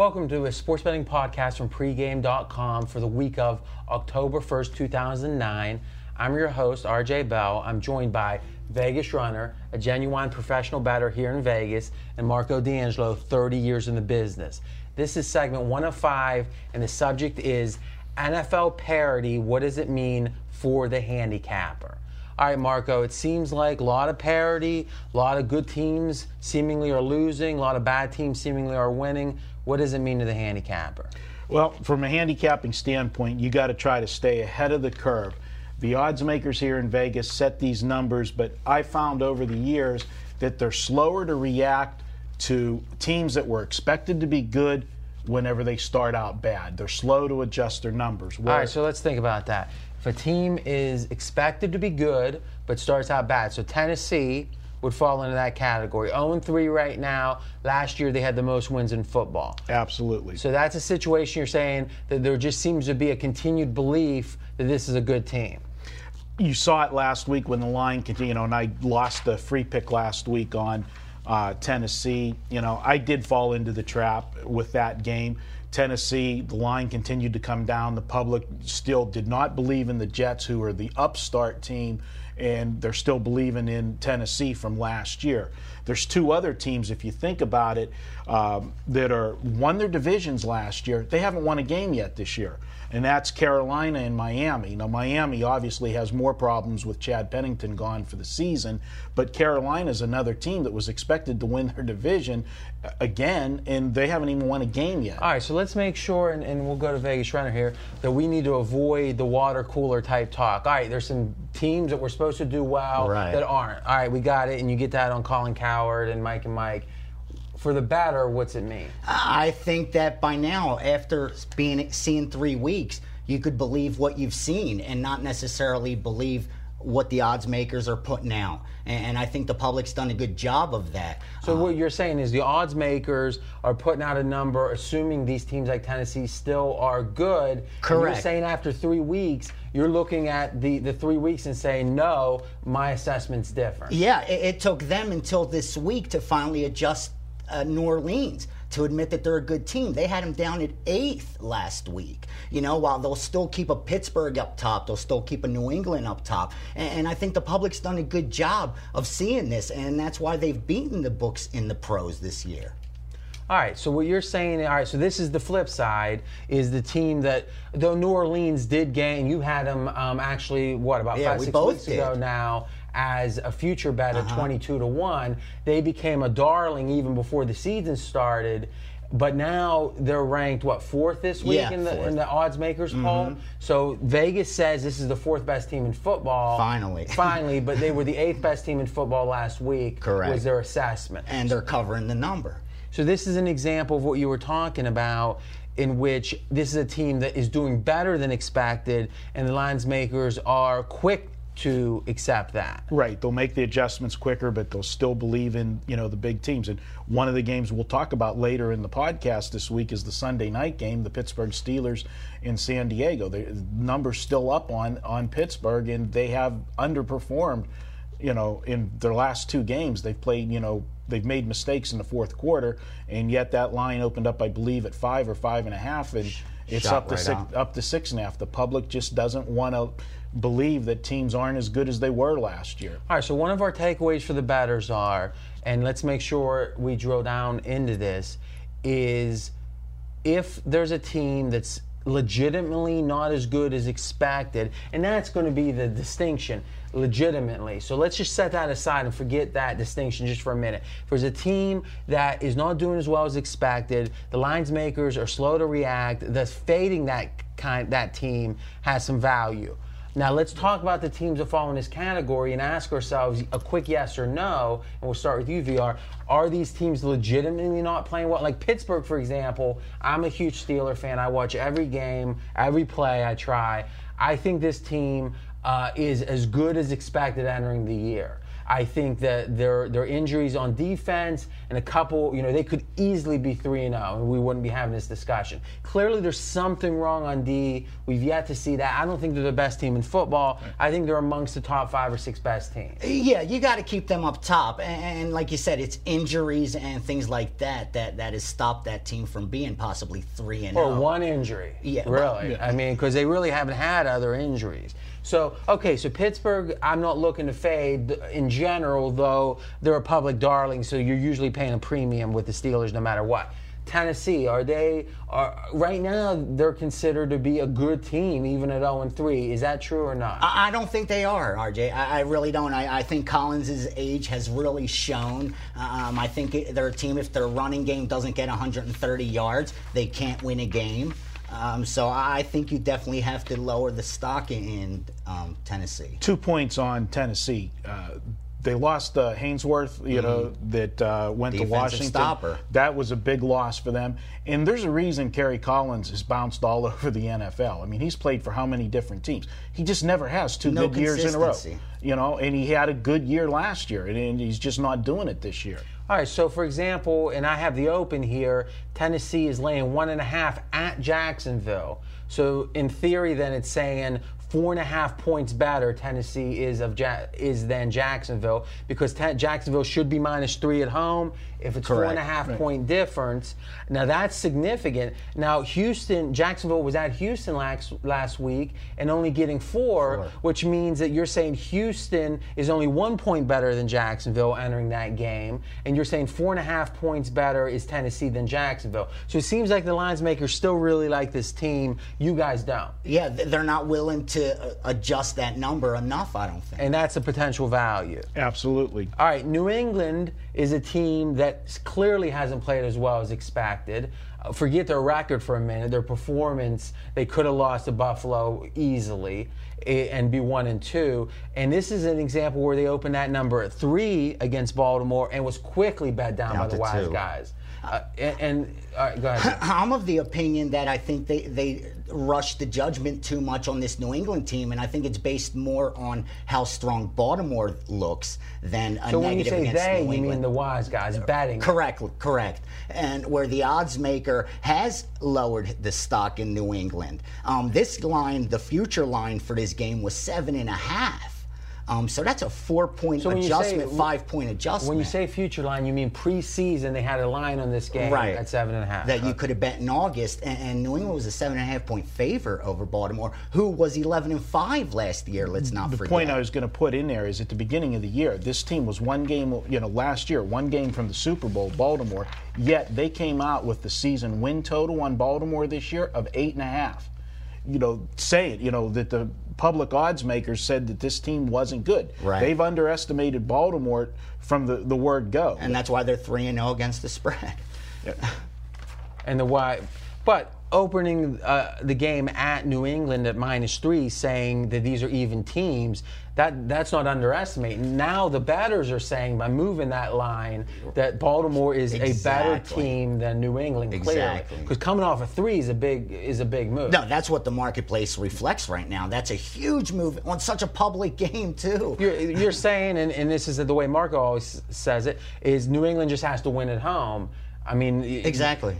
Welcome to a sports betting podcast from pregame.com for the week of October 1st, 2009. I'm your host, RJ Bell. I'm joined by Vegas Runner, a genuine professional bettor here in Vegas, and Marco D'Angelo, 30 years in the business. This is segment 105, and the subject is NFL parity. What does it mean for the handicapper? All right, Marco, it seems like a lot of parity, a lot of good teams seemingly are losing, a lot of bad teams seemingly are winning. What does it mean to the handicapper? Well, from a handicapping standpoint, you got to try to stay ahead of the curve. The odds makers here in Vegas set these numbers, but I found over the years that they're slower to react to teams that were expected to be good whenever they start out bad. They're slow to adjust their numbers. All right, so let's think about that. If a team is expected to be good but starts out bad, so Tennessee would fall into that category. 0 3 right now. Last year they had the most wins in football. Absolutely. So that's a situation you're saying that there just seems to be a continued belief that this is a good team. you saw it last week when the line continued, you know, and I lost the free pick last week on uh, Tennessee. You know, I did fall into the trap with that game. Tennessee, the line continued to come down. The public still did not believe in the Jets, who are the upstart team, and they're still believing in Tennessee from last year. There's two other teams, if you think about it, um, that are won their divisions last year. They haven't won a game yet this year and that's Carolina and Miami. Now, Miami obviously has more problems with Chad Pennington gone for the season, but Carolina is another team that was expected to win their division uh, again, and they haven't even won a game yet. All right, so let's make sure, and, and we'll go to Vegas Runner here, that we need to avoid the water cooler type talk. All right, there's some teams that we're supposed to do well Right. that aren't. All right, we got it, and you get that on Colin Cowherd and Mike and Mike. For the batter, what's it mean? I think that by now, after being seeing three weeks, you could believe what you've seen and not necessarily believe what the odds makers are putting out. And, and I think the public's done a good job of that. So what uh, you're saying is the odds makers are putting out a number, assuming these teams like Tennessee still are good. And you're saying after three weeks, you're looking at the, the three weeks and saying, no, my assessment's different. Yeah, it, it took them until this week to finally adjust uh, New Orleans to admit that they're a good team. They had them down at eighth last week. You know, while they'll still keep a Pittsburgh up top, they'll still keep a New England up top. And, and I think the public's done a good job of seeing this, and that's why they've beaten the books in the pros this year. All right, so what you're saying, all right, so this is the flip side, is the team that, though New Orleans did gain, you had them um, actually, what, about Yeah, five, we six both weeks ago now, as a future bet Uh-huh. at 22 to 1. They became a darling even before the season started. But now they're ranked what fourth this week Yeah, in the fourth. Mm-hmm. in the odds makers poll. So Vegas says this is the fourth best team in football. Finally. finally, but they were the eighth best team in football last week. Correct. Was their assessment. And they're covering the number. So this is an example of what you were talking about in which this is a team that is doing better than expected and the lines makers are quick to accept that. Right, they'll make the adjustments quicker, but they'll still believe in you know the big teams. And one of the games we'll talk about later in the podcast this week is the Sunday night game, the Pittsburgh Steelers in San Diego. The numbers still up on on Pittsburgh, and they have underperformed. You know, in their last two games, they've played. You know, they've made mistakes in the fourth quarter, and yet that line opened up, I believe, at five or five and a half, and it's Shot up to right six, up to six and a half. The public just doesn't want to believe that teams aren't as good as they were last year. All right, so one of our takeaways for the batters are, and let's make sure we drill down into this, is if there's a team that's legitimately not as good as expected, and that's going to be the distinction, legitimately. So let's just set that aside and forget that distinction just for a minute. If there's a team that is not doing as well as expected, the lines makers are slow to react, thus fading that kind that team has some value. Now let's talk about the teams that fall in this category and ask ourselves a quick yes or no. And we'll start with you, VR. Are these teams legitimately not playing well? Like Pittsburgh, for example. I'm a huge Steeler fan. I watch every game, every play. I try. I think this team uh, is as good as expected entering the year. I think that their their injuries on defense and a couple, you know, they could easily be three and zero, and we wouldn't be having this discussion. Clearly, there's something wrong on D. We've yet to see that. I don't think they're the best team in football. I think they're amongst the top five or six best teams. Yeah, you got to keep them up top, and, and like you said, it's injuries and things like that that that has stopped that team from being possibly three and oh. Or zero. one injury. Yeah, Really. well, I mean, because they really haven't had other injuries. So, okay, so Pittsburgh, I'm not looking to fade in general, though they're a public darling, so you're usually paying a premium with the Steelers no matter what. Tennessee, are they, are, right now, they're considered to be a good team, even at 0 and 3. Is that true or not? I I don't think they are, RJ. I, I really don't. I, I think Collins' age has really shown. Um, I think they're a team, if their running game doesn't get 130 yards, they can't win a game. Um, so I think you definitely have to lower the stock in um, Tennessee. two points on Tennessee. Uh, they lost uh, Haynesworth, you know, that uh, went to Mm-hmm. Washington. stopper. That was a big loss for them. And there's a reason Kerry Collins has bounced all over the NFL. I mean, he's played for how many different teams? He just never has two No good years in a row. You know, and he had a good year last year, and, and he's just not doing it this year. All right, so for example, and I have the open here, Tennessee is laying one and a half at Jacksonville. So in theory, then it's saying four and a half points better Tennessee is of ja- is than Jacksonville because Ta- Jacksonville should be minus three at home. If it's four and a Correct. half point difference, now that's significant. Now Houston, Jacksonville was at Houston last last week and only getting four, Four. which means that you're saying Houston is only one point better than Jacksonville entering that game, and you're saying four and a half points better is Tennessee than Jacksonville. So it seems like the lines makers still really like this team. You guys don't, Yeah, they're not willing to uh, adjust that number enough, I don't think. and that's a potential value. Absolutely. All right, New England is a team that clearly hasn't played as well as expected. Uh, forget their record for a minute, their performance, they could have lost to Buffalo easily eh, and be one and two. And this is an example where they opened that number at three against Baltimore and was quickly bet down, Down by the wise two. guys. Uh, and, and right, go ahead. I'm of the opinion that I think they, they rushed the judgment too much on this New England team, and I think it's based more on how strong Baltimore looks than a so when you negative say against they, New you England. mean the wise guys batting? Correct, correct. And where the odds maker has lowered the stock in New England. Um, this line, the future line for this game was seven and a half. Um, so that's a four point So when you say- adjustment, five point adjustment. When you say future line, you mean preseason they had a line on this game right at seven and a half. that you could have bet in August, and, and New England was a seven and a half point favor over Baltimore, who was eleven and five last year. Let's not The forget. The point I was going to put in there is at the beginning of the year, this team was one game, you know, last year, one game from the Super Bowl, Baltimore, yet they came out with the season win total on Baltimore this year of eight and a half. You know, say it, you know, that the public odds makers said that this team wasn't good. Right. They've underestimated Baltimore from the, the word go. and that's why they're three and zero against the spread. and the why. But opening uh, the game at New England at minus three, saying that these are even teams, that that's not underestimating. Now the batters are saying by moving that line that Baltimore is a better team than New England, clearly. Exactly. Because coming off a three is a big is a big move. No, that's what the marketplace reflects right now. That's a huge move on such a public game too. You're, you're saying, and, and this is the way Marco always says it, is New England just has to win at home. I mean, Exactly.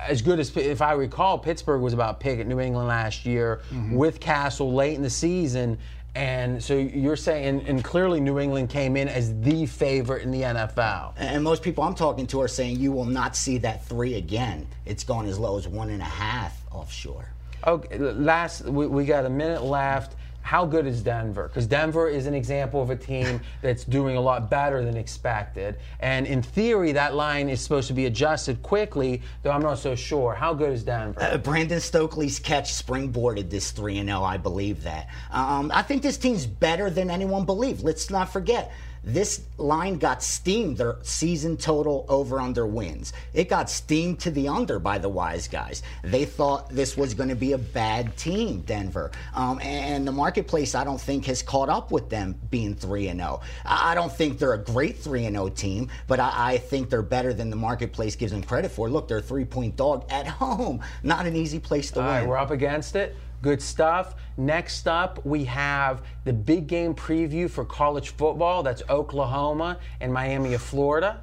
As good as if I recall, Pittsburgh was about pick at New England last year mm-hmm. with Cassel late in the season. And so you're saying, and clearly New England came in as the favorite in the NFL. And most people I'm talking to are saying you will not see that three again. It's gone as low as one and a half offshore. Okay, last we, we got a minute left. How good is Denver? Because Denver is an example of a team that's doing a lot better than expected. And in theory, that line is supposed to be adjusted quickly, though I'm not so sure. How good is Denver? Uh, Brandon Stokley's catch springboarded this 3 0, I believe that. Um, I think this team's better than anyone believed. Let's not forget. This line got steamed, their season total over under wins. It got steamed to the under by the wise guys. They thought this was going to be a bad team, Denver. Um, and the marketplace, I don't think, has caught up with them being 3 and 0. I don't think they're a great 3 and 0 team, but I, I think they're better than the marketplace gives them credit for. Look, they're a three point dog at home. Not an easy place to All win. right, we're up against it. Good stuff. Next up, we have the big game preview for college football. That's Oklahoma and Miami of Florida.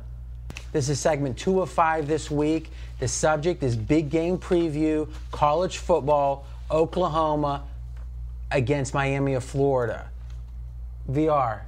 This is segment two of five this week. The subject is big game preview, college football, Oklahoma against Miami of Florida. VR,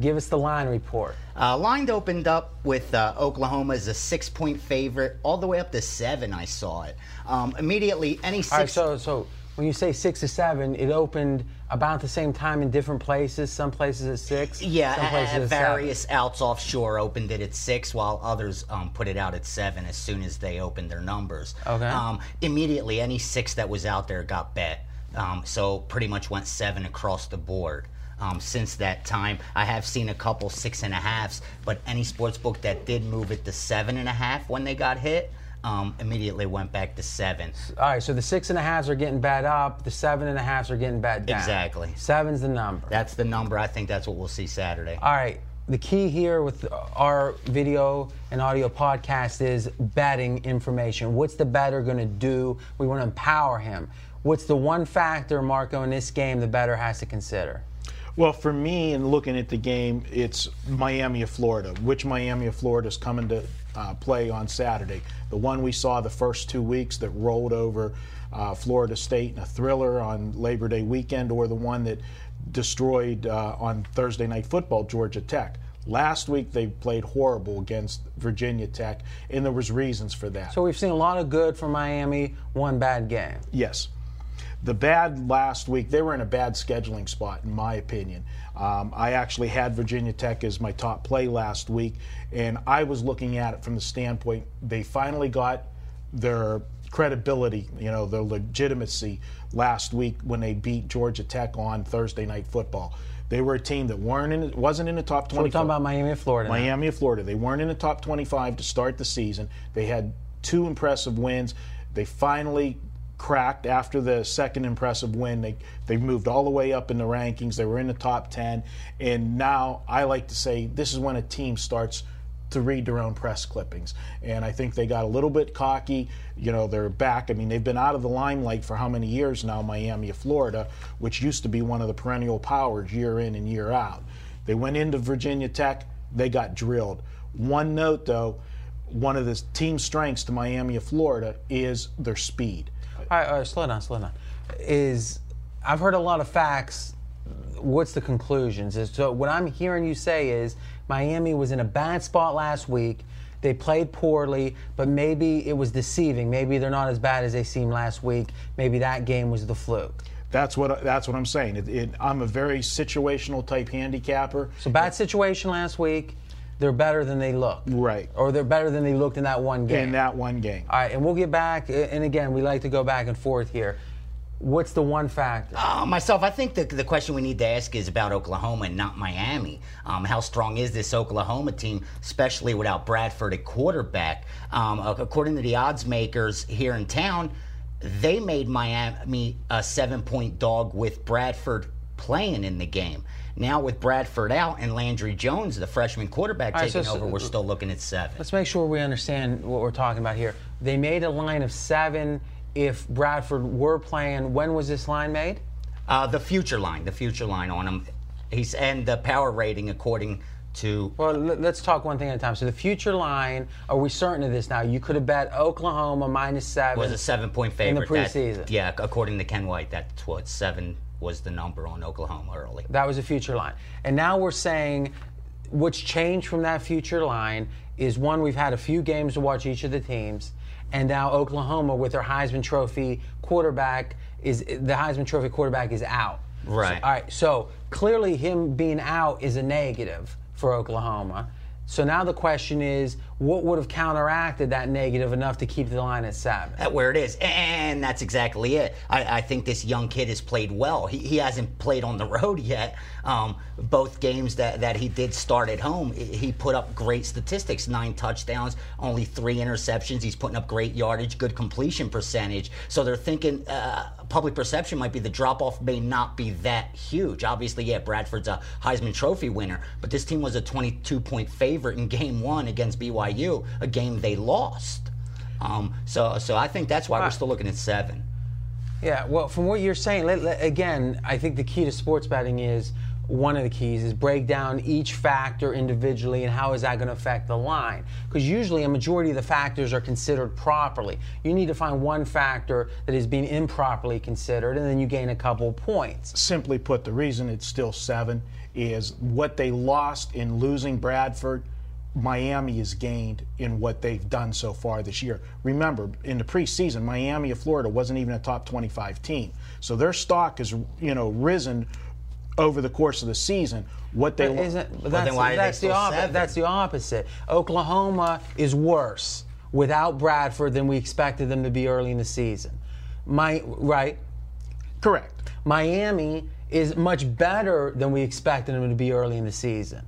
give us the line report. Uh, line opened up with uh, Oklahoma as a six point favorite, all the way up to seven. I saw it. Um, immediately, any six. All right, so so when you say six to seven, it opened about the same time in different places. Some places at six. yeah, some places at at seven. various outs offshore opened it at six, while others um, put it out at seven as soon as they opened their numbers. Okay. Um, immediately, any six that was out there got bet. Um, so pretty much went seven across the board. Um, since that time, I have seen a couple six and a halves, but any sports book that did move it to seven and a half when they got hit, um, immediately went back to seven. All right, so the six and a halves are getting bad up. The seven and a halves are getting bad down. Exactly. Seven's the number. That's the number. I think that's what we'll see Saturday. All right. The key here with our video and audio podcast is betting information. What's the better going to do? We want to empower him. What's the one factor, Marco, in this game the better has to consider? Well, for me, in looking at the game, it's Miami of Florida. Which Miami of Florida is coming to uh, play on Saturday? The one we saw the first two weeks that rolled over uh, Florida State in a thriller on Labor Day weekend, or the one that destroyed uh, on Thursday Night Football Georgia Tech. Last week they played horrible against Virginia Tech, and there was reasons for that. So we've seen a lot of good from Miami, one bad game. Yes. The bad last week, they were in a bad scheduling spot, in my opinion. Um, I actually had Virginia Tech as my top play last week, and I was looking at it from the standpoint they finally got their credibility, you know, their legitimacy last week when they beat Georgia Tech on Thursday Night Football. They were a team that weren't in, wasn't in the top 25. We're talking about Miami and Florida. now. Miami of Florida. They weren't in the top 25 to start the season. They had two impressive wins. They finally cracked after the second impressive win. They they moved all the way up in the rankings. They were in the top 10, and now I like to say this is when a team starts to read their own press clippings. And I think they got a little bit cocky. You know, they're back. I mean, they've been out of the limelight for how many years now, Miami Florida, which used to be one of the perennial powers year in and year out. They went into Virginia Tech, they got drilled. One note, though, one of the team strengths to Miami of Florida is their speed. All right, all right, slow down, slow down. Is I've heard a lot of facts. What's the conclusions? Is so what I'm hearing you say is Miami was in a bad spot last week. They played poorly, but maybe it was deceiving. Maybe they're not as bad as they seemed last week. Maybe that game was the fluke. That's what that's what I'm saying. It, it, I'm a very situational type handicapper. So bad situation last week. They're better than they looked. Right. Or they're better than they looked in that one game. in that one game. All right, and we'll get back. And again, we like to go back and forth here. What's the one factor? Uh, myself, I think the, the question we need to ask is about Oklahoma and not Miami. Um, how strong is this Oklahoma team, especially without Bradford at quarterback? Um, according to the odds makers here in town, they made Miami a seven point dog with Bradford playing in the game. Now, with Bradford out and Landry Jones, the freshman quarterback, right, taking so- over, we're still looking at seven. Let's make sure we understand what we're talking about here. They made a line of seven if Bradford were playing. When was this line made? Uh, the future line, the future line on him. He's and the power rating according to Well, let- let's talk one thing at a time. So the future line, are we certain of this now? You could have bet Oklahoma minus seven. was a seven point favorite In the favorite. That- preseason. yeah, according to Ken White, that's what seven was the number on Oklahoma early. That was a future line. And now we're saying what's changed from that future line is one, we've had a few games to watch each of the teams, and now Oklahoma with their Heisman Trophy quarterback is the Heisman Trophy quarterback is out. Right. So, all right. So clearly him being out is a negative for Oklahoma. So now the question is, what would have counteracted that negative enough to keep the line at seven? at where it is. And that's exactly it. I, I think this young kid has played well. He, he hasn't played on the road yet. Um, both games that, that he did start at home, he- put up great statistics nine touchdowns, only three interceptions. He's putting up great yardage, good completion percentage. So they're thinking uh, public perception might be the drop off may not be that huge. Obviously, yeah, Bradford's a Heisman Trophy winner, but this team was a 22 point favorite in game one against BYU, a game they lost. Um, so, so I think that's why we're still looking at seven. Yeah, well, from what you're saying, let, let- again, I think the key to sports betting is one of the keys is break down each factor individually and how is that going to affect the line. Because usually a majority of the factors are considered properly. You need to find one factor that is being improperly considered, and then you gain a couple points. Simply put, the reason it's still seven is what they lost in losing Bradford. Miami has gained in what they've done so far this year. Remember, in the preseason, Miami of Florida wasn't even a top 25 team, so their stock has you know risen over the course of the season. What they But isn't, but that's, then why are they that's, the still oppo- seven? that's the opposite. Oklahoma is worse without Bradford than we expected them to be early in the season. My, right? correct. Miami is much better than we expected them to be early in the season.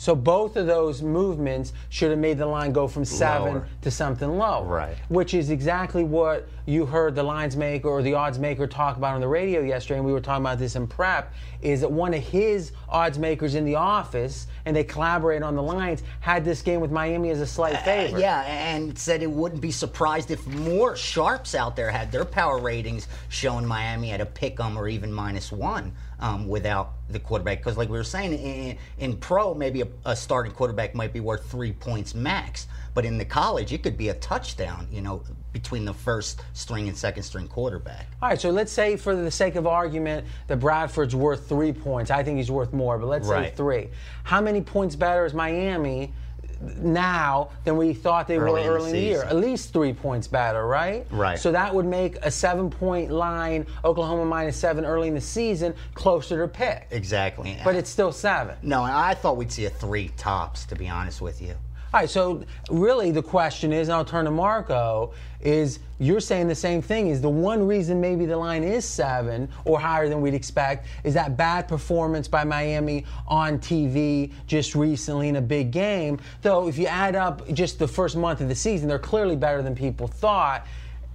So both of those movements should have made the line go from seven Lower. to something low. Right. Which is exactly what you heard the lines maker or the odds maker talk about on the radio yesterday, and we were talking about this in prep, is that one of his odds makers in the office, and they collaborate on the lines, had this game with Miami as a slight favorite. Uh, Yeah, and said it wouldn't be surprised if more sharps out there had their power ratings showing Miami at a pick 'em or even minus one um, without the quarterback. Because, like we were saying, in, in pro, maybe a, a starting quarterback might be worth three points max. But in the college, it could be a touchdown, you know, between the first string and second string quarterback. All right, so let's say, for the sake of argument, that Bradford's worth three points. I think he's worth more, but let's say three. How many points better is Miami now than we thought they Early were early in the year? At least three points better, right? Right. So that would make a seven point line, Oklahoma minus seven early in the season, closer to pick. Exactly. But it's still seven. no, I thought we'd see a three tops, to be honest with you. All right, so really the question is, and I'll turn to Marco, is you're saying the same thing. Is the one reason maybe the line is seven or higher than we'd expect is that bad performance by Miami on TV just recently in a big game? Though, if you add up just the first month of the season, they're clearly better than people thought.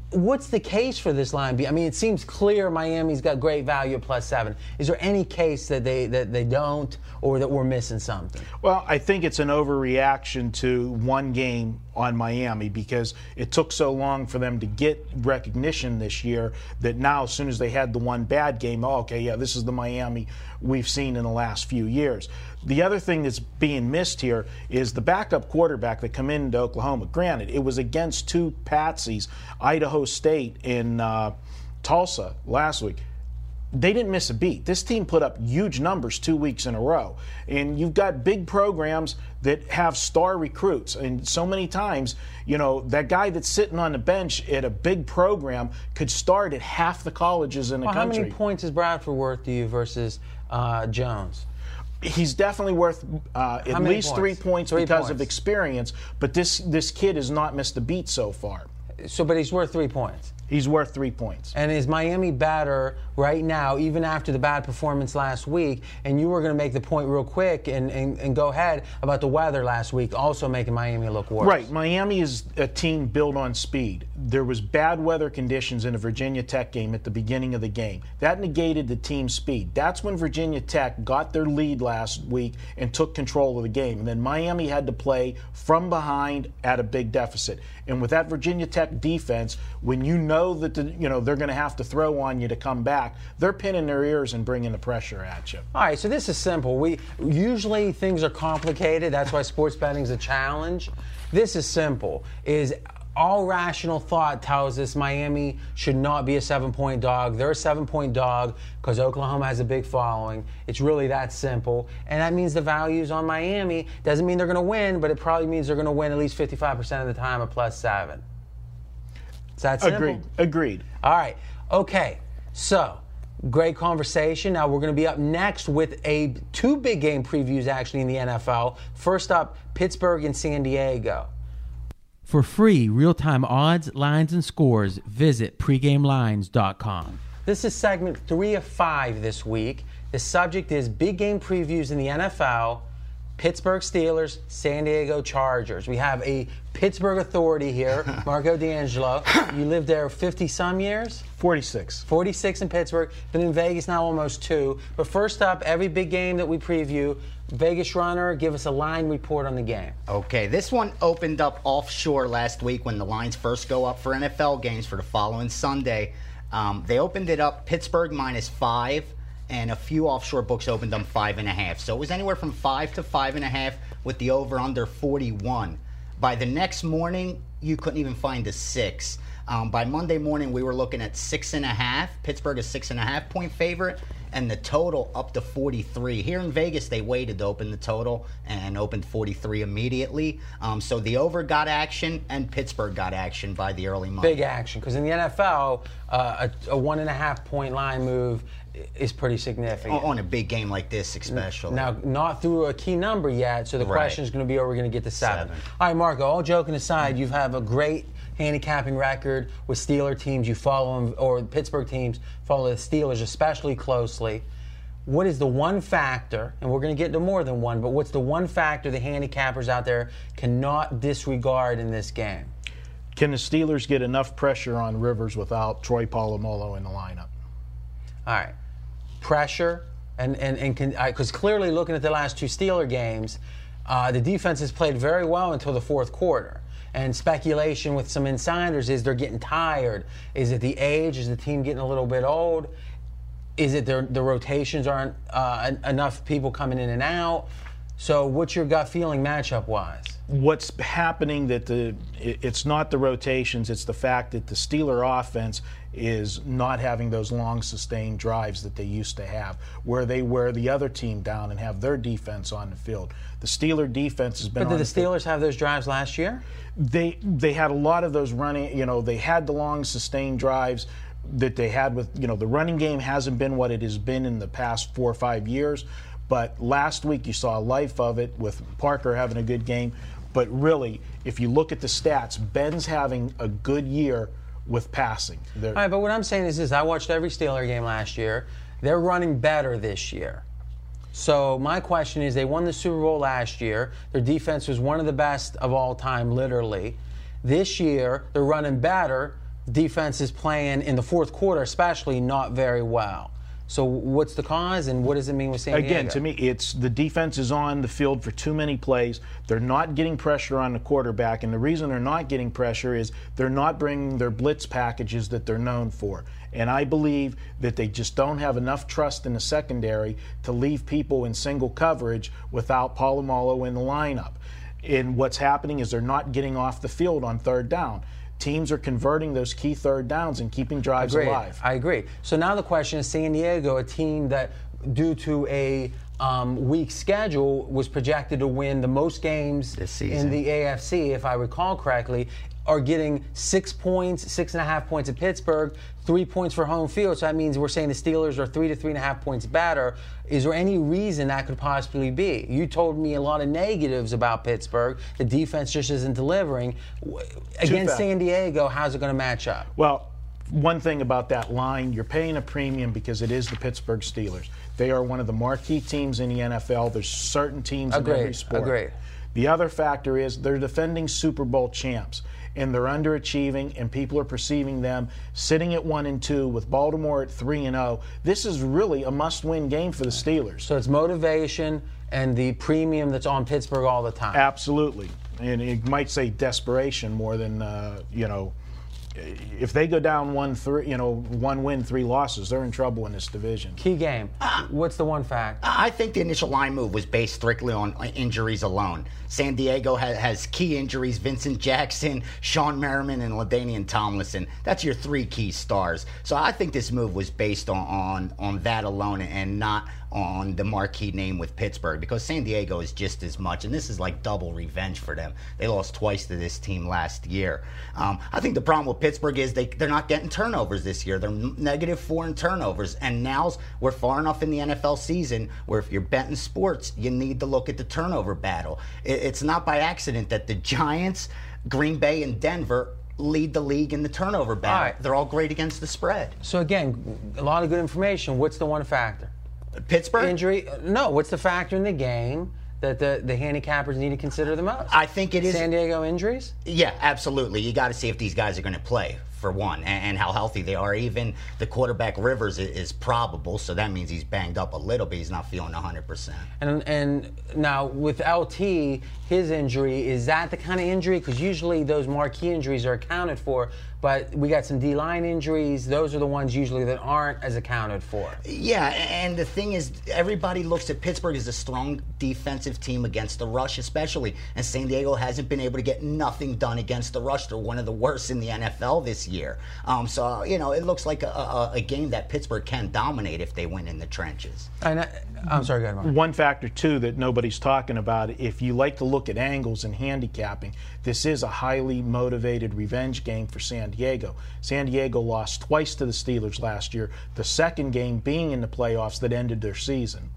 What's the case for this line? I mean, it seems clear Miami's got great value at plus seven. Is there any case that they that they don't, or that we're missing something? Well, I think it's an overreaction to one game on Miami because it took so long for them to get recognition this year that now, as soon as they had the one bad game, oh, okay, yeah, this is the Miami we've seen in the last few years. The other thing that's being missed here is the backup quarterback that come into Oklahoma. Granted, it was against two patsies, Idaho State and uh, Tulsa last week they didn't miss a beat. This team put up huge numbers two weeks in a row. And you've got big programs that have star recruits. And so many times, you know, that guy that's sitting on the bench at a big program could start at half the colleges in the Well, how many points is Bradford worth to you versus uh, Jones? He's definitely worth uh, at least points? three points Three because of experience. But this this kid has not missed a beat so far. So, but he's worth three points. He's worth three points. And is Miami better right now, even after the bad performance last week? And you were going to make the point real quick and, and, and go ahead about the weather last week, also making Miami look worse. Right. Miami is a team built on speed. There was bad weather conditions in the Virginia Tech game at the beginning of the game. That negated the team's speed. That's when Virginia Tech got their lead last week and took control of the game. And then Miami had to play from behind at a big deficit. And with that Virginia Tech defense, when you know that the, you know they're going to have to throw on you to come back, they're pinning their ears and bringing the pressure at you. All right, so this is simple. We usually things are complicated. That's why sports betting is a challenge. This is simple. Is all rational thought tells us Miami should not be a seven-point dog. They're a seven-point dog because Oklahoma has a big following. It's really that simple, and that means the values on Miami doesn't mean they're going to win, but it probably means they're going to win at least 55% of the time at plus seven. Is that simple? Agreed. Agreed. All right. Okay. So, great conversation. Now we're going to be up next with a two big game previews actually in the NFL. First up, Pittsburgh and San Diego. For free real time odds, lines, and scores, visit pregamelines.com. This is segment three of five this week. The subject is big game previews in the NFL. Pittsburgh Steelers, San Diego Chargers. We have a Pittsburgh authority here, Marco D'Angelo. You lived there 50 some years? 46. 46 in Pittsburgh. Been in Vegas now almost two. But first up, every big game that we preview, Vegas Runner, give us a line report on the game. Okay, this one opened up offshore last week when the lines first go up for NFL games for the following Sunday. Um, they opened it up Pittsburgh minus five, and a few offshore books opened them five and a half. So it was anywhere from five to five and a half with the over under 41. By the next morning, you couldn't even find a six. Um, by Monday morning, we were looking at six and a half. Pittsburgh is six and a half point favorite, and the total up to 43. Here in Vegas, they waited to open the total and opened 43 immediately. Um, so the over got action, and Pittsburgh got action by the early month. Big action, because in the NFL, uh, a, a one and a half point line move is pretty significant. on a big game like this, especially. Now, not through a key number yet, so the Right. question is going to be are we going to get to seven? Seven. All right, Marco, all joking aside, you have a great handicapping record with Steeler teams. You follow them, or Pittsburgh teams follow the Steelers especially closely. What is the one factor, and we're going to get to more than one, but what's the one factor the handicappers out there cannot disregard in this game? Can the Steelers get enough pressure on Rivers without Troy Polamalu in the lineup? All right. Pressure, and and and because clearly looking at the last two Steeler games, uh, the defense has played very well until the fourth quarter. And speculation with some insiders is they're getting tired. Is it the age? Is the team getting a little bit old? Is it the, the rotations aren't uh, enough people coming in and out? So, what's your gut feeling matchup wise? what's happening that the it's not the rotations it's the fact that the Steeler offense is not having those long sustained drives that they used to have where they wear the other team down and have their defense on the field the Steeler defense has been But on did the field- Steelers have those drives last year? they they had a lot of those running you know they had the long sustained drives that they had with you know the running game hasn't been what it has been in the past four or five years but last week you saw a life of it with Parker having a good game but really if you look at the stats Ben's having a good year with passing They're- All right, but what I'm saying is this: I watched every Steeler game last year. They're running better this year. So my question is, they won the Super Bowl last year. Their defense was one of the best of all time, literally. This year, they're running better. Defense is playing in the fourth quarter, especially not very well. So what's the cause, and what does it mean with San Diego? Again, to me, it's the defense is on the field for too many plays. They're not getting pressure on the quarterback, and the reason they're not getting pressure is they're not bringing their blitz packages that they're known for. And I believe that they just don't have enough trust in the secondary to leave people in single coverage without Polamalu in the lineup. And what's happening is they're not getting off the field on third down. Teams are converting those key third downs and keeping drives agree. alive. I agree. So now the question is San Diego, a team that, due to a um, weak schedule, was projected to win the most games This in the AFC, if I recall correctly, are getting six points, six and a half points at Pittsburgh, three points for home field. So that means we're saying the Steelers are three to three and a half points better. Is there any reason that could possibly be? You told me a lot of negatives about Pittsburgh. The defense just isn't delivering. Against San Diego, how's it going to match up? Well, one thing about that line, you're paying a premium because it is the Pittsburgh Steelers. They are one of the marquee teams in the NFL. There's certain teams in every Agreed, sport. agreed. The other factor is they're defending Super Bowl champs, and they're underachieving, and people are perceiving them sitting at one and two with Baltimore at three and zero. This is really a must-win game for the Steelers. So it's motivation and the premium that's on Pittsburgh all the time. Absolutely, and it might say desperation more than uh, you know. If they go down one three, you know, one win, three losses, they're in trouble in this division. Key game. What's the one fact? I think the initial line move was based strictly on injuries alone. San Diego has, has key injuries: Vincent Jackson, Shawne Merriman, and LaDainian Tomlinson. That's your three key stars. So I think this move was based on on, on that alone, and not on the marquee name with Pittsburgh, because San Diego is just as much, and this is like double revenge for them. They lost twice to this team last year. Um, I think the problem with Pittsburgh is they they're not getting turnovers this year. They're negative four in turnovers, and now's we're far enough in the NFL season where if you're betting sports, you need to look at the turnover battle. It, it's not by accident that the Giants. Green Bay and Denver lead the league in the turnover battle. All right. They're all great against the spread. So again, a lot of good information. What's the one factor? Pittsburgh? Injury? No. What's the factor in the game that the, the handicappers need to consider the most? I think it is. San Diego injuries? Yeah, absolutely. You got to see if these guys are going to play for one, and, and how healthy they are. Even the quarterback Rivers is, is probable, so that means he's banged up a little bit. He's not feeling 100. percent And and now with LT, his injury is that the kind of injury? Because usually those marquee injuries are accounted for, but we got some D line injuries. Those are the ones usually that aren't as accounted for. Yeah, and the thing is, everybody looks at Pittsburgh as a strong defensive team against the rush, especially. And San Diego hasn't been able to get nothing done against the rush. They're one of the worst in the NFL this year. Um, so, you know, it looks like a, a, a game that Pittsburgh can dominate if they win in the trenches. And I, I'm sorry, go ahead, Mark. One factor, too, that nobody's talking about, if you like to look at angles and handicapping, this is a highly motivated revenge game for San Diego. San Diego lost twice to the Steelers last year, the second game being in the playoffs that ended their season.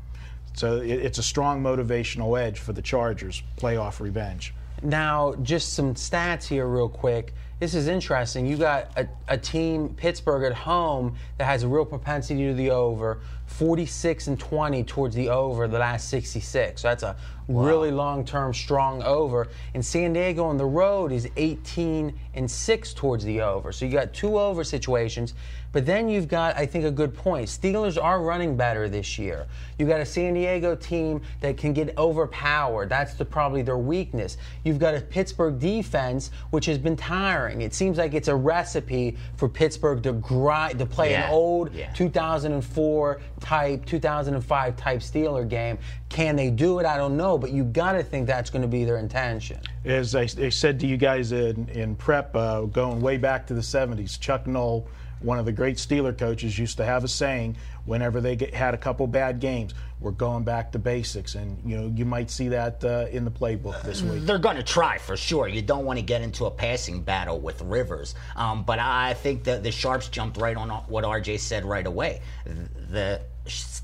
So it's a strong motivational edge for the Chargers, playoff revenge. Now, just some stats here, real quick. This is interesting. You got a, a team, Pittsburgh, at home that has a real propensity to the over, 46 and 20 towards the over the last 66. So that's a really long term, strong over. And San Diego on the road is 18 and 6 towards the over. So you got two over situations. But then you've got, I think, a good point. Steelers are running better this year. You've got a San Diego team that can get overpowered. That's the, probably their weakness. You've got a Pittsburgh defense which has been tiring. It seems like it's a recipe for Pittsburgh to grind, to play Yeah, an old yeah. 2004 type, 2005 type Steeler game. Can they do it? I don't know, but you've got to think that's going to be their intention. As I, I said to you guys in, in prep, uh, going way back to the 70s, Chuck Noll, one of the great Steeler coaches, used to have a saying whenever they get, had a couple bad games, we're going back to basics. And, you know, you might see that uh, in the playbook this week. They're going to try for sure. You don't want to get into a passing battle with Rivers. Um, but I think that the Sharps jumped right on what RJ said right away. The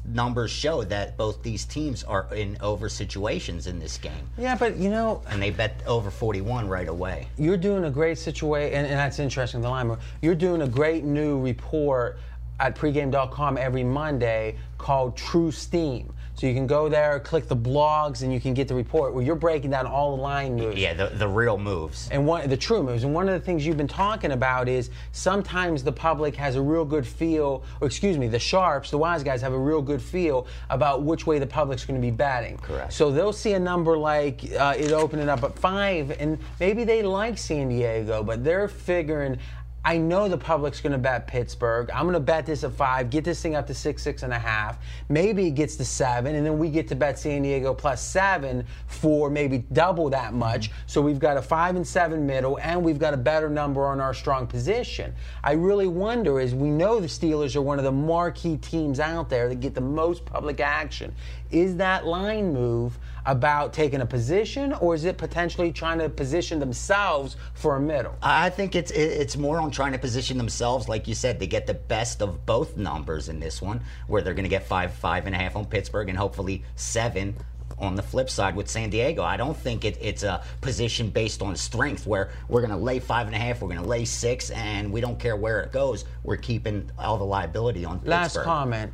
numbers show that both these teams are in over situations in this game. Yeah, but you know, And they bet over 41 right away. you're doing a great situation, and, and that's interesting, the line. You're doing a great new report at pregame.com every Monday called True Steam. So you can go there, click the blogs, and you can get the report where you're breaking down all the line moves. Yeah, the, the real moves. And one the true moves. And one of the things you've been talking about is sometimes the public has a real good feel, or excuse me, the sharps, the wise guys have a real good feel about which way the public's going to be batting. Correct. So they'll see a number like uh, it opening up at five, and maybe they like San Diego, but they're figuring. I know the public's going to bet Pittsburgh. I'm going to bet this at five, get this thing up to six, six and a half. Maybe it gets to seven, and then we get to bet San Diego plus seven for maybe double that much. So we've got a five and seven middle, and we've got a better number on our strong position. I really wonder, is we know the Steelers are one of the marquee teams out there that get the most public action. Is that line move about taking a position, or is it potentially trying to position themselves for a middle? I think it's it's more on trying to position themselves, like you said, to get the best of both numbers in this one, where they're going to get five, five and a half on Pittsburgh, and hopefully seven on the flip side with San Diego. I don't think it, it's a position based on strength, where we're going to lay five and a half, we're going to lay six, and we don't care where it goes. We're keeping all the liability on Last Pittsburgh. comment.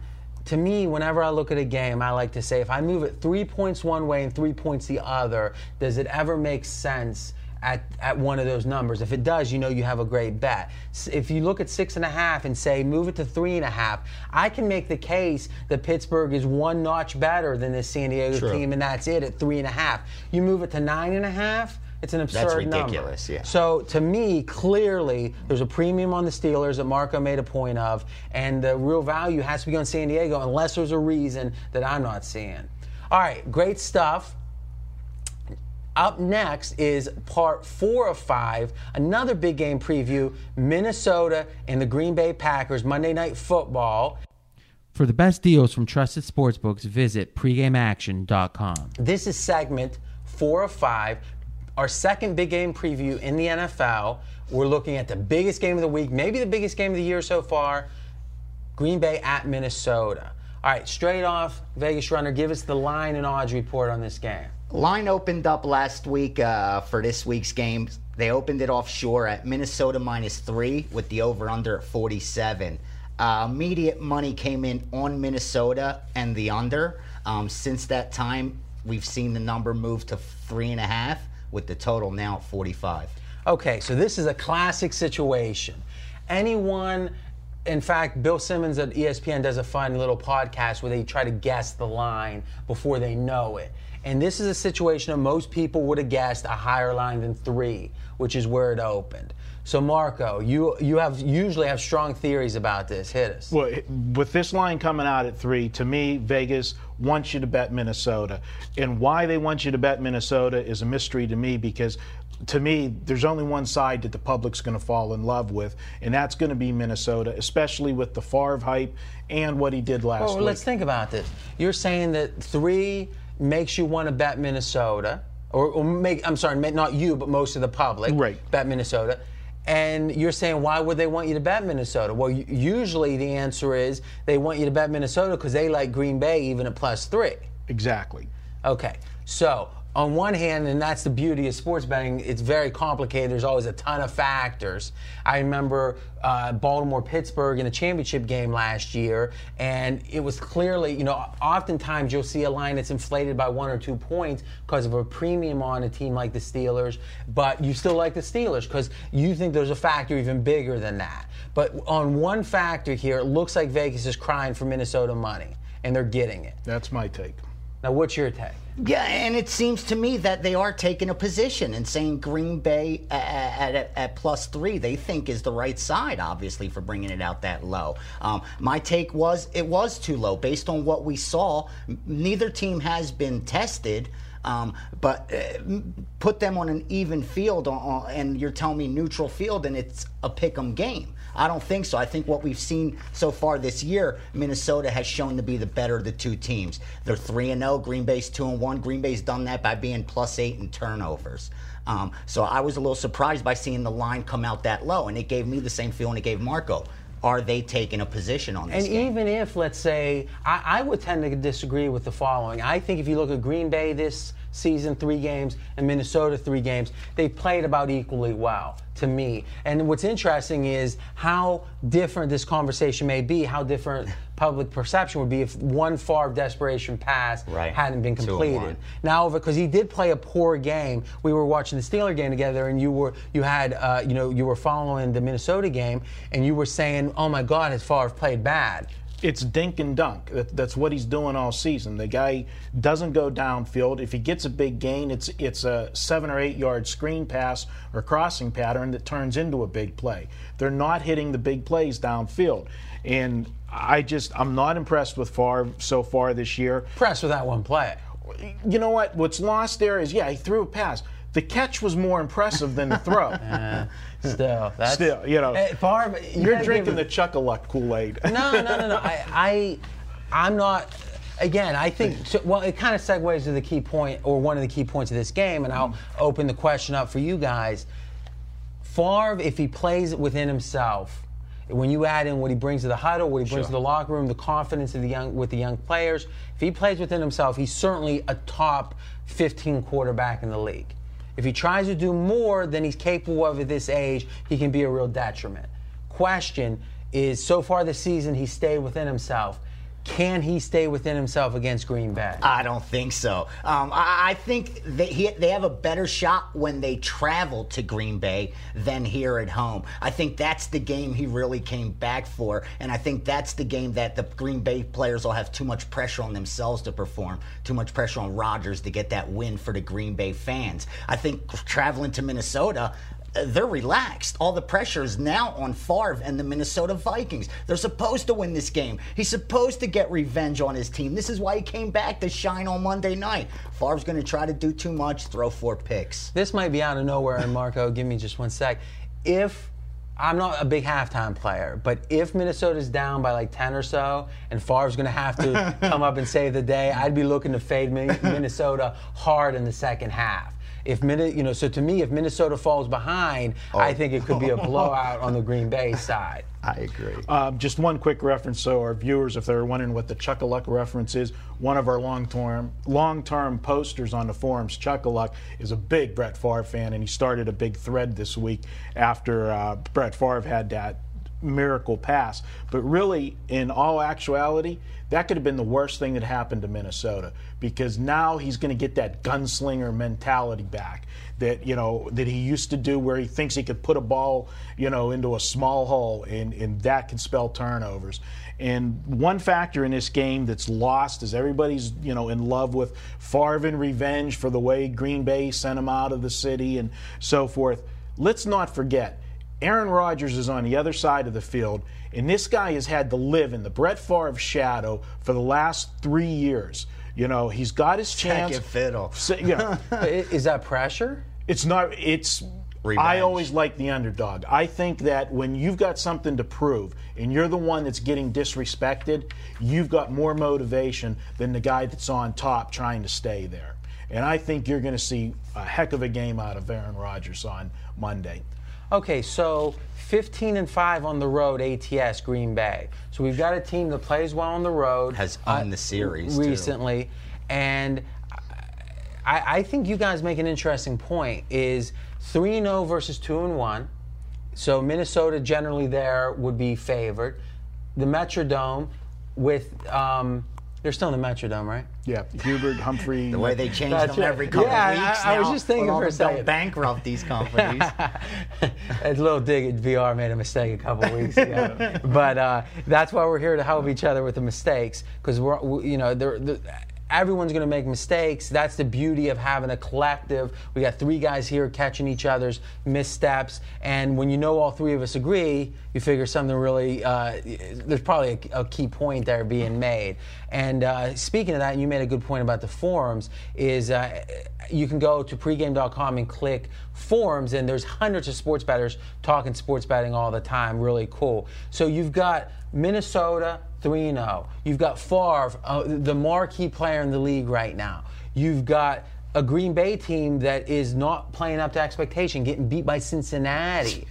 To me, whenever I look at a game, I like to say if I move it three points one way and three points the other, does it ever make sense at, at one of those numbers? If it does, you know you have a great bet. If you look at six and a half and say move it to three and a half, I can make the case that Pittsburgh is one notch better than this San Diego team, and that's it at three and a half. You move it to nine and a half, it's an absurd number. ridiculous, yeah. So to me, clearly, there's a premium on the Steelers that Marco made a point of, and the real value has to be on San Diego unless there's a reason that I'm not seeing. All right, great stuff. Up next is part four of five, another big game preview Minnesota and the Green Bay Packers, Monday Night Football. For the best deals from trusted sportsbooks, visit pregameaction.com. This is segment four of five, our second big game preview in the NFL. We're looking at the biggest game of the week, maybe the biggest game of the year so far Green Bay at Minnesota. All right, straight off, Vegas Runner, give us the line and odds report on this game. Line opened up last week uh, for this week's game. They opened it offshore at Minnesota minus three with the over under at 47. Uh, immediate money came in on Minnesota and the under. Um, since that time, we've seen the number move to three and a half with the total now at 45. Okay, so this is a classic situation. Anyone, in fact, Bill Simmons at ESPN does a fun little podcast where they try to guess the line before they know it. And this is a situation that most people would have guessed a higher line than three, which is where it opened. So Marco, you you have usually have strong theories about this. Hit us. Well, with this line coming out at three, to me, Vegas wants you to bet Minnesota. And why they want you to bet Minnesota is a mystery to me because to me, there's only one side that the public's going to fall in love with, and that's going to be Minnesota, especially with the Favre hype and what he did last Well, week. let's think about this. You're saying that three makes you want to bet Minnesota, or, or make I'm sorry, not you, but most of the public Right. bet Minnesota. And you're saying why would they want you to bet Minnesota? Well, usually the answer is they want you to bet Minnesota because they like Green Bay even at plus three. Exactly. Okay, so on one hand, and that's the beauty of sports betting, it's very complicated. There's always a ton of factors. I remember uh, Baltimore Pittsburgh in a championship game last year, and it was clearly, you know, oftentimes you'll see a line that's inflated by one or two points because of a premium on a team like the Steelers, but you still like the Steelers because you think there's a factor even bigger than that. But on one factor here, it looks like Vegas is crying for Minnesota money, and they're getting it. That's my take. Now, what's your take? Yeah, and it seems to me that they are taking a position and saying Green Bay at, at, at plus three they think is the right side, obviously, for bringing it out that low. Um, my take was it was too low based on what we saw. Neither team has been tested. Um, but uh, put them on an even field, on, and you're telling me neutral field, and it's a pick 'em game. I don't think so. I think what we've seen so far this year, Minnesota has shown to be the better of the two teams. They're three and zero. Green Bay's two and one. Green Bay's done that by being plus eight in turnovers. Um, so I was a little surprised by seeing the line come out that low, and it gave me the same feeling it gave Marco. Are they taking a position on this And game? even if, let's say, I, I would tend to disagree with the following. I think if you look at Green Bay this season, three games, and Minnesota, three games, they played about equally well to me. And what's interesting is how different this conversation may be, how different public perception would be if one Favre desperation pass Right. hadn't been completed. Now, because he did play a poor game, we were watching the Steeler game together, and you were you had uh, you know you were following the Minnesota game, and you were saying, "Oh my God, his Favre played bad." It's dink and dunk. That, that's what he's doing all season. The guy doesn't go downfield. If he gets a big gain, it's it's a seven or eight yard screen pass or crossing pattern that turns into a big play. They're not hitting the big plays downfield, and I just I'm not impressed with Favre so far this year. Pressed with that one play. You know what? What's lost there is yeah, he threw a pass. The catch was more impressive than the throw. Uh, still, that's, Still, you know, Hey, Favre, you You're drinking the Chuck-a-Luck Kool-Aid. No, no, no, no. I, I, I'm not. Again, I think. So, well, it kind of segues to the key point, or one of the key points of this game, and I'll mm-hmm. open the question up for you guys. Favre, if he plays within himself, when you add in what he brings to the huddle, what he brings Sure. to the locker room, the confidence of the young with the young players, if he plays within himself, he's certainly a top 15 quarterback in the league. If he tries to do more than he's capable of at this age, he can be a real detriment. Question is, so far this season, he stayed within himself. Can he stay within himself against Green Bay? I don't think so. Um, I, I think they, he, they have a better shot when they travel to Green Bay than here at home. I think that's the game he really came back for, and I think that's the game that the Green Bay players will have too much pressure on themselves to perform, too much pressure on Rodgers to get that win for the Green Bay fans. I think traveling to Minnesota they're relaxed. All the pressure is now on Favre and the Minnesota Vikings. They're supposed to win this game. He's supposed to get revenge on his team. This is why he came back to shine on Monday night. Favre's going to try to do too much, throw four picks. this might be out of nowhere, and Marco, give me just one sec. If I'm not a big halftime player, but if Minnesota's down by like 10 or so, and Favre's going to have to come up and save the day, I'd be looking to fade Minnesota hard in the second half. If Minne, you know, so to me, if Minnesota falls behind, Oh. I think it could be a blowout on the Green Bay side. I agree. Um, just one quick reference, so our viewers, if they're wondering what the Chuckaluck reference is, one of our long-term long-term posters on the forums, Chuckaluck, is a big Brett Favre fan, and he started a big thread this week after uh, Brett Favre had that miracle pass. But really, in all actuality, that could have been the worst thing that happened to Minnesota because now he's going to get that gunslinger mentality back that you know that he used to do where he thinks he could put a ball you know into a small hole and, and that can spell turnovers and one factor in this game that's lost is everybody's you know in love with Favre and revenge for the way Green Bay sent him out of the city and so forth let's not forget Aaron Rodgers is on the other side of the field, and this guy has had to live in the Brett Favre shadow for the last three years. You know, he's got his chance. Second fiddle. So, you know, Is that pressure? it's not. It's. I always like the underdog. I think that when you've got something to prove and you're the one that's getting disrespected, you've got more motivation than the guy that's on top trying to stay there. And I think you're going to see a heck of a game out of Aaron Rodgers on Monday. Okay, so 15 and 5 on the road, ATS Green Bay. So we've got a team that plays well on the road. Has owned the series, too. recently, and I, I think you guys make an interesting point. Is three and zero versus two and one. So Minnesota generally there would be favored. The Metrodome with um, they're still in the Metrodome, right? Yeah, Hubert, Humphrey. The way they change them right. every couple Yeah, of I- weeks I was now, just thinking for a them don't second. bankrupt these companies. a little dig at VR made a mistake a couple weeks ago, but uh, that's why we're here to help each other with the mistakes because we're we- you know they're, they're, everyone's going to make mistakes. That's the beauty of having a collective. We got three guys here catching each other's missteps, and when you know all three of us agree, you figure something really uh, there's probably a, a key point there being made. And uh, speaking of that, and you made a good point about the forums. Is uh, you can go to pregame.com and click forums, and there's hundreds of sports bettors talking sports betting all the time. Really cool. So you've got Minnesota 3 0. You've got Favre, uh, the marquee player in the league right now. You've got a Green Bay team that is not playing up to expectation, getting beat by Cincinnati.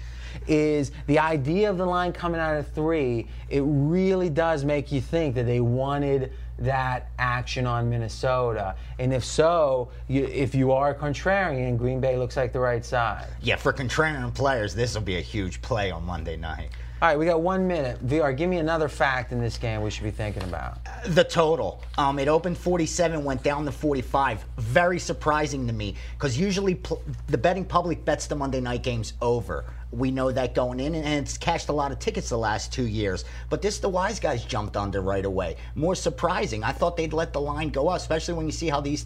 Is the idea of the line coming out of three? It really does make you think that they wanted that action on Minnesota, and if so, you, if you are a contrarian, Green Bay looks like the right side. yeah, for contrarian players, this will be a huge play on Monday night. All right, we got one minute. VR, give me another fact in this game we should be thinking about. The total. Um, it opened 47, went down to 45. Very surprising to me because usually pl- the betting public bets the Monday night games over. We know that going in, and it's cashed a lot of tickets the last two years. But this, the wise guys jumped under right away. More surprising. I thought they'd let the line go up, especially when you see how these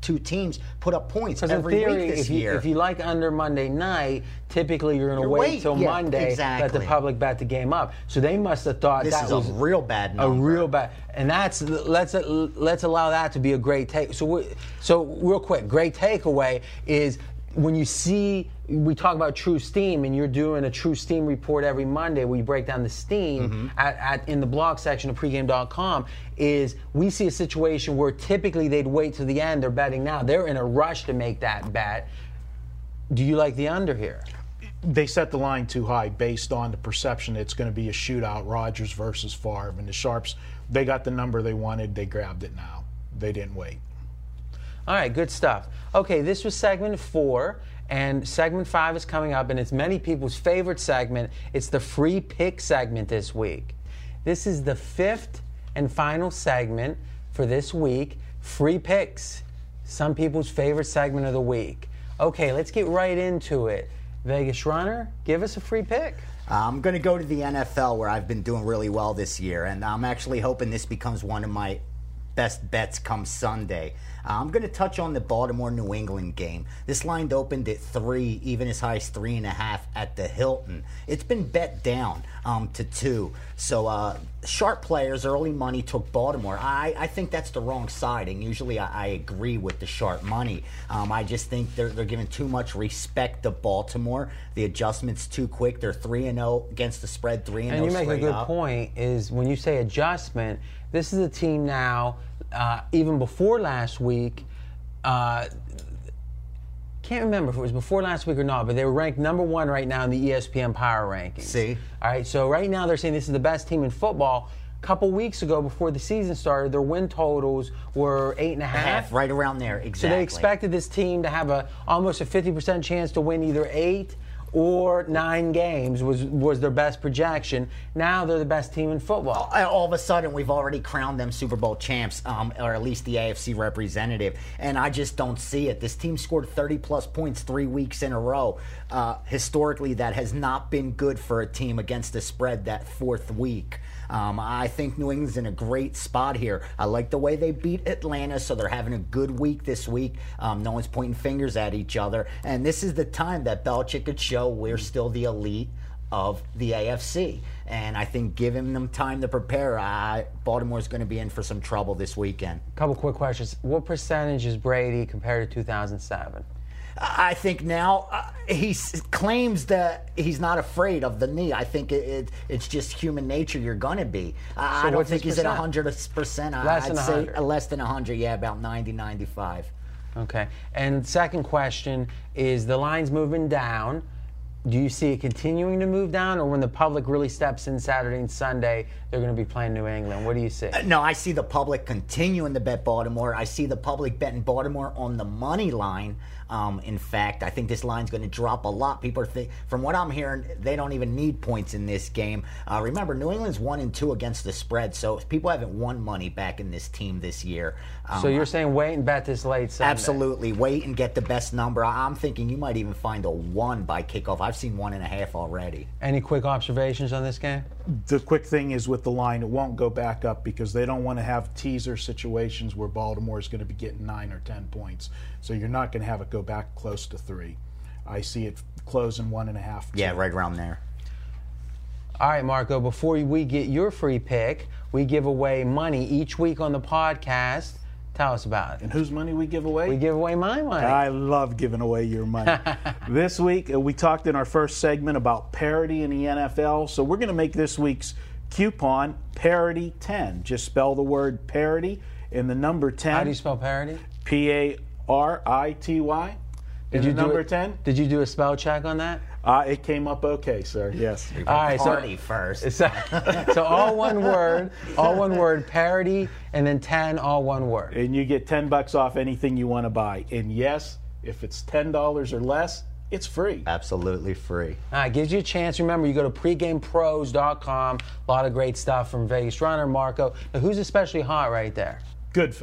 two teams put up points every theory, week this if you, year. if you like under Monday night, typically you're going to wait wait, till yeah, Monday let the public bet the game up. So they must have thought This that is a was real bad a real bad, and that's let's let's allow that to be a great take. So we, so real quick, great takeaway is when you see we talk about true steam and you're doing a true steam report every monday where you break down the steam Mm-hmm. at, at in the blog section of pregame.com is we see a situation where typically they'd wait to the end they're betting now they're in a rush to make that bet do you like the under here they set the line too high based on the perception it's going to be a shootout, Rodgers versus Favre, and the Sharps. They got the number they wanted. They grabbed it now. They didn't wait. All right, good stuff. Okay, this was segment four, and segment five is coming up, and it's many people's favorite segment. It's the free pick segment this week. This is the fifth and final segment for this week free picks. Some people's favorite segment of the week. Okay, let's get right into it. Vegas Runner, give us a free pick. I'm going to go to the NFL where I've been doing really well this year, and I'm actually hoping this becomes one of my best bets come Sunday. Uh, I'm going to touch on the Baltimore New England game. This line opened at three, even as high as three and a half at the Hilton. It's been bet down um, to two. So, uh, sharp players, early money took Baltimore. I, I think that's the wrong side, and usually I, I agree with the sharp money. Um, I just think they're, they're giving too much respect to Baltimore. The adjustment's too quick. They're 3 and 0 against the spread, 3 and 0 And you make a good up. point. Is when you say adjustment, this is a team now. Uh, even before last week, uh, can't remember if it was before last week or not, but they were ranked number one right now in the ESPN Power Rankings. See? All right, so right now they're saying this is the best team in football. A couple weeks ago, before the season started, their win totals were eight and a half. half, right around there, exactly. So they expected this team to have a almost a 50% chance to win either eight or nine games was was their best projection. Now they're the best team in football. Uh, all of a sudden we've already crowned them Super Bowl champs, um, or at least the AFC representative, and I just don't see it. This team scored 30 plus points three weeks in a row. Uh, historically, that has not been good for a team against the spread that fourth week. Um, I think New England's in a great spot here. I like the way they beat Atlanta, so they're having a good week this week. Um, no one's pointing fingers at each other, and this is the time that Belichick could show we're still the elite of the AFC. And I think giving them time to prepare, I, Baltimore's going to be in for some trouble this weekend. A couple quick questions. What percentage is Brady compared to 2007? I think now uh, he claims that he's not afraid of the knee. I think it, it, it's just human nature. You're going to be. I, I don't think he's at percent? 100%. I- Less I'd than say 100. uh, less than 100, yeah, about 90, 95. Okay. And second question is the line's moving down. Do you see it continuing to move down, or when the public really steps in Saturday and Sunday, they're going to be playing New England? What do you see? No, I see the public continuing to bet Baltimore. I see the public betting Baltimore on the money line. Um, in fact, I think this line's going to drop a lot. People are think, from what I'm hearing, they don't even need points in this game. Uh, remember, New England's one and two against the spread, so people haven't won money back in this team this year. Um, So you're saying wait and bet this late Sunday? Absolutely. Wait and get the best number. I- I'm thinking you might even find a one by kickoff. I've seen one and a half already. Any quick observations on this game? the quick thing is with the line, it won't go back up because they don't want to have teaser situations where Baltimore is going to be getting nine or ten points. So you're not going to have it go back close to three. I see it closing one and a half. Yeah, right around there. All right, Marco, before we get your free pick, we give away money each week on the podcast. Tell us about it. And whose money we give away? We give away my money. I love giving away your money. this week, uh, we talked in our first segment about parity in the NFL. So we're going to make this week's coupon parity 10. Just spell the word parity in the number 10. How do you spell parody? P A R I T Y. And the do number it- 10? Did you do a spell check on that? Uh, it came up okay, sir. Yes. All right, Party so first. So, so all one word, all one word, parody, and then 10, all one word. And you get 10 bucks off anything you want to buy. And yes, if it's $10 or less, it's free. Absolutely free. All right, gives you a chance. Remember, you go to pregamepros.com. A lot of great stuff from Vegas Runner, Marco. Now, who's especially hot right there? Good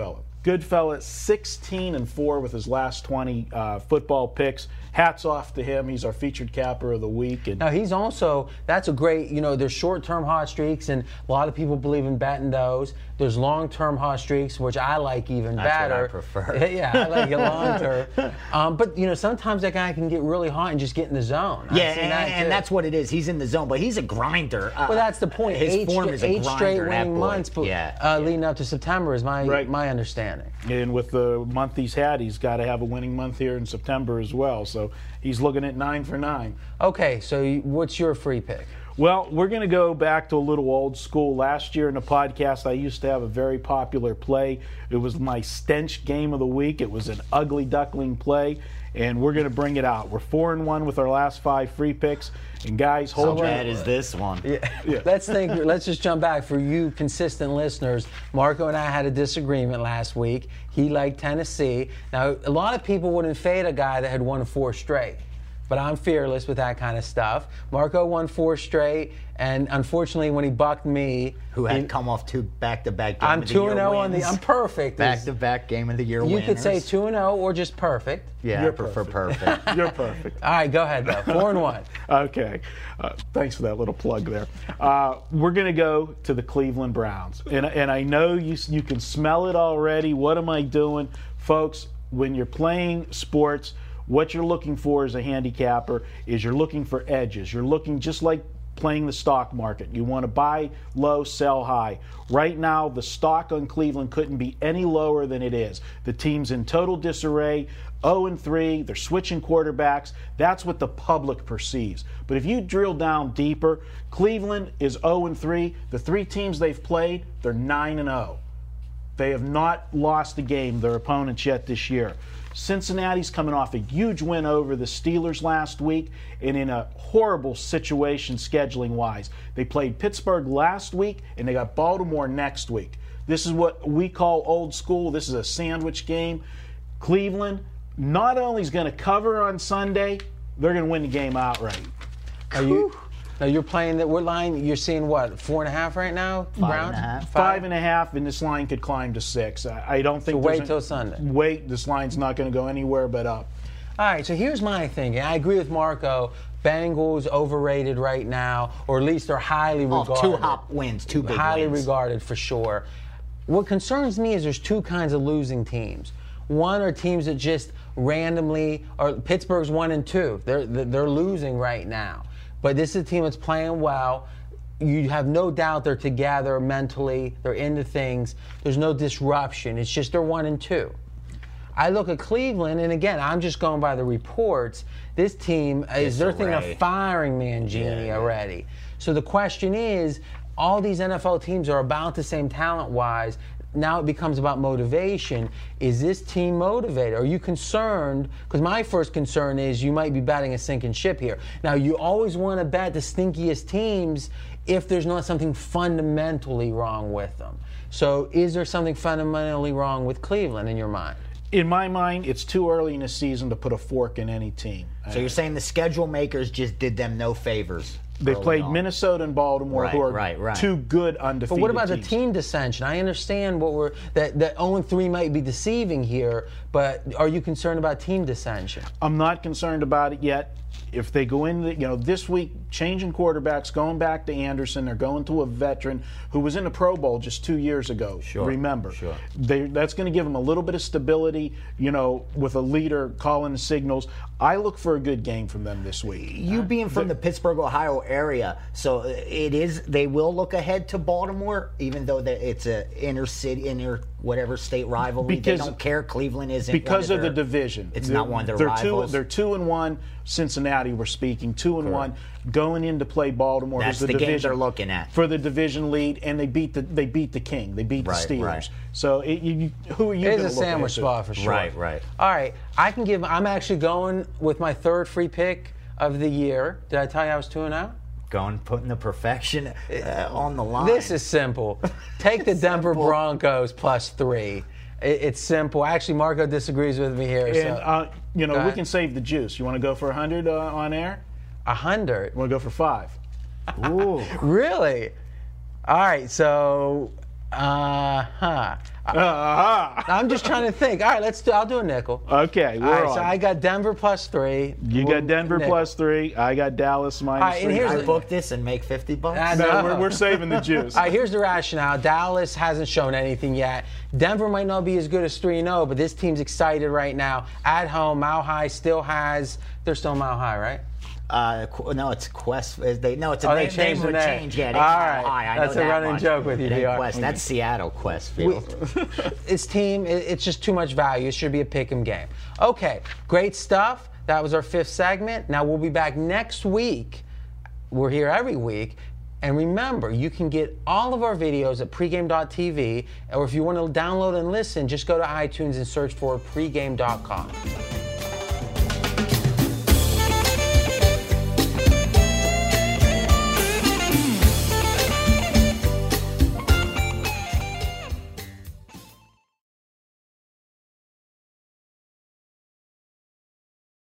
fella. Good fella, 16 and 4 with his last 20 uh, football picks. Hats off to him. He's our featured capper of the week. And Now, he's also, that's a great, you know, there's short term hot streaks, and a lot of people believe in betting those. There's long term hot streaks, which I like even That's what I better. prefer. yeah, I like it long term. Um, but, you know, sometimes that guy can get really hot and just get in the zone. Yeah, and, that and that's what it is. He's in the zone, but he's a grinder. Uh, Well, that's the point. His eight form stra- is a eight grinder, straight that winning boy. months but, Yeah, uh, yeah. leading up to September is my Right. my understanding. And with the month he's had, he's got to have a winning month here in September as well. So he's looking at nine for nine. Okay, so what's your free pick? Well, we're going to go back to a little old school. Last year in the podcast, I used to have a very popular play. It was my stench game of the week. It was an ugly duckling play, and we're going to bring it out. We're four and one with our last five free picks. And guys, hold your bad is this one? Yeah. yeah. Let's think. Let's just jump back for you consistent listeners. Marco and I had a disagreement last week. He liked Tennessee. Now, a lot of people wouldn't fade a guy that had won four straight, but I'm fearless with that kind of stuff. Marco won four straight, and unfortunately, when he bucked me, Who had he- come off two back-to-back game I'm of the two and zero on the. wins. I'm perfect. back-to-back game of the year You winners. could say two and zero or just perfect. Yeah, You're I prefer perfect. perfect. You're perfect. All right, go ahead though. Four and one. Okay. Uh, thanks for that little plug there. Uh, we're going to go to the Cleveland Browns. And, and I know you, you can smell it already. What am I doing? Folks, when you're playing sports, what you're looking for as a handicapper is you're looking for edges. You're looking just like playing the stock market. You want to buy low, sell high. Right now, the stock on Cleveland couldn't be any lower than it is. The team's in total disarray. 0 and 3, they're switching quarterbacks. That's what the public perceives. But if you drill down deeper, Cleveland is 0 and 3. The three teams they've played, they're 9 and 0. They have not lost a game, their opponents, yet this year. Cincinnati's coming off a huge win over the Steelers last week and in a horrible situation scheduling wise. They played Pittsburgh last week and they got Baltimore next week. This is what we call old school. This is a sandwich game. Cleveland not only is going to cover on Sunday, they're going to win the game outright. Are you? Now you're playing that. What line? You're seeing what? Four and a half right now. Five Browns? and a half. Five and a half, and this line could climb to six. I, I don't think. So wait there's till a- Sunday. Wait, this line's not going to go anywhere but up. All right, so here's my thing. and I agree with Marco. Bengals overrated right now, or at least they're highly Oh, regarded. two hop wins, two big highly wins. regarded for sure. What concerns me is there's two kinds of losing teams. One are teams that just randomly, or Pittsburgh's one and two. They're they're losing right now. But this is a team that's playing well. You have no doubt they're together mentally. They're into things. There's no disruption. It's just they're one and two. I look at Cleveland, and again, I'm just going by the reports. This team is they're thinking of firing Mangini already. So the question is, all these NFL teams are about the same talent-wise. Now it becomes about motivation. Is this team motivated? Are you concerned? Because my first concern is you might be batting a sinking ship here. Now you always want to bet the stinkiest teams if there's not something fundamentally wrong with them. So is there something fundamentally wrong with Cleveland in your mind? In my mind, it's too early in the season to put a fork in any team. So you're saying the schedule makers just did them no favors? They played on. Minnesota and Baltimore, who are right, right. two good undefeated But what about teams. the team dissension? I understand what we're that that 0 3 might be deceiving here, but are you concerned about team dissension? I'm not concerned about it yet. If they go in, you know, this week changing quarterbacks, going back to Anderson, they're going to a veteran who was in the Pro Bowl just two years ago. Sure, remember, sure. They, that's going to give them a little bit of stability. You know, with a leader calling the signals. I look for a good game from them this week. You uh, being from the Pittsburgh, Ohio area, so uh, it is. They will look ahead to Baltimore, even though that it's a inner city, inner whatever state rivalry. Because- they don't care. Cleveland isn't because one of the their- division. It's They're- not one of their they're rivals. Two, they're two and one. Cincinnati, we're speaking two and one, going in to play Baltimore. That's who's the game they're looking at. for the division lead, and they beat the they beat the King. They beat Right, the Steelers. right. So it, you, you- who are you? It a look sandwich ahead spot for sure. Right, right. All right, I can give. I'm actually going with my third free pick of the year. Did I tell you I was two and out? Going putting the perfection uh, on the line. This is simple. Take the Denver Simple. Broncos plus three. It, it's simple. Actually, Marco disagrees with me here. And so uh, you know we can save the juice. You want to go for hundred uh, on air? a hundred. You want to go for five? Ooh. Really? All right. So, uh huh. Uh-huh. I'm just trying to think. All right, let's do. I'll do a nickel. Okay, we're All right, on. so I got Denver plus three. you We'll- got Denver nickel. plus three. I got Dallas minus All right, and three. here's I the- book this and make fifty bucks. I no, know. we're, we're saving the juice. All right, here's the rationale. Dallas hasn't shown anything yet. Denver might not be as good as 3 0, but this team's excited right now. At home, Mile High still has, they're still Mile High, right? Uh, no, it's Qwest. They no, it's a Oh, they name, changed name the would name. change. Yeah, they All right. High. I That's know a that running much. joke with you, VR. Qwest. That's Seattle Qwest Field. This team, it's just too much value. It should be a pick 'em game. Okay, great stuff. That was our fifth segment. Now we'll be back next week. We're here every week. And remember, you can get all of our videos at pregame.tv, or if you want to download and listen, just go to iTunes and search for pregame.com.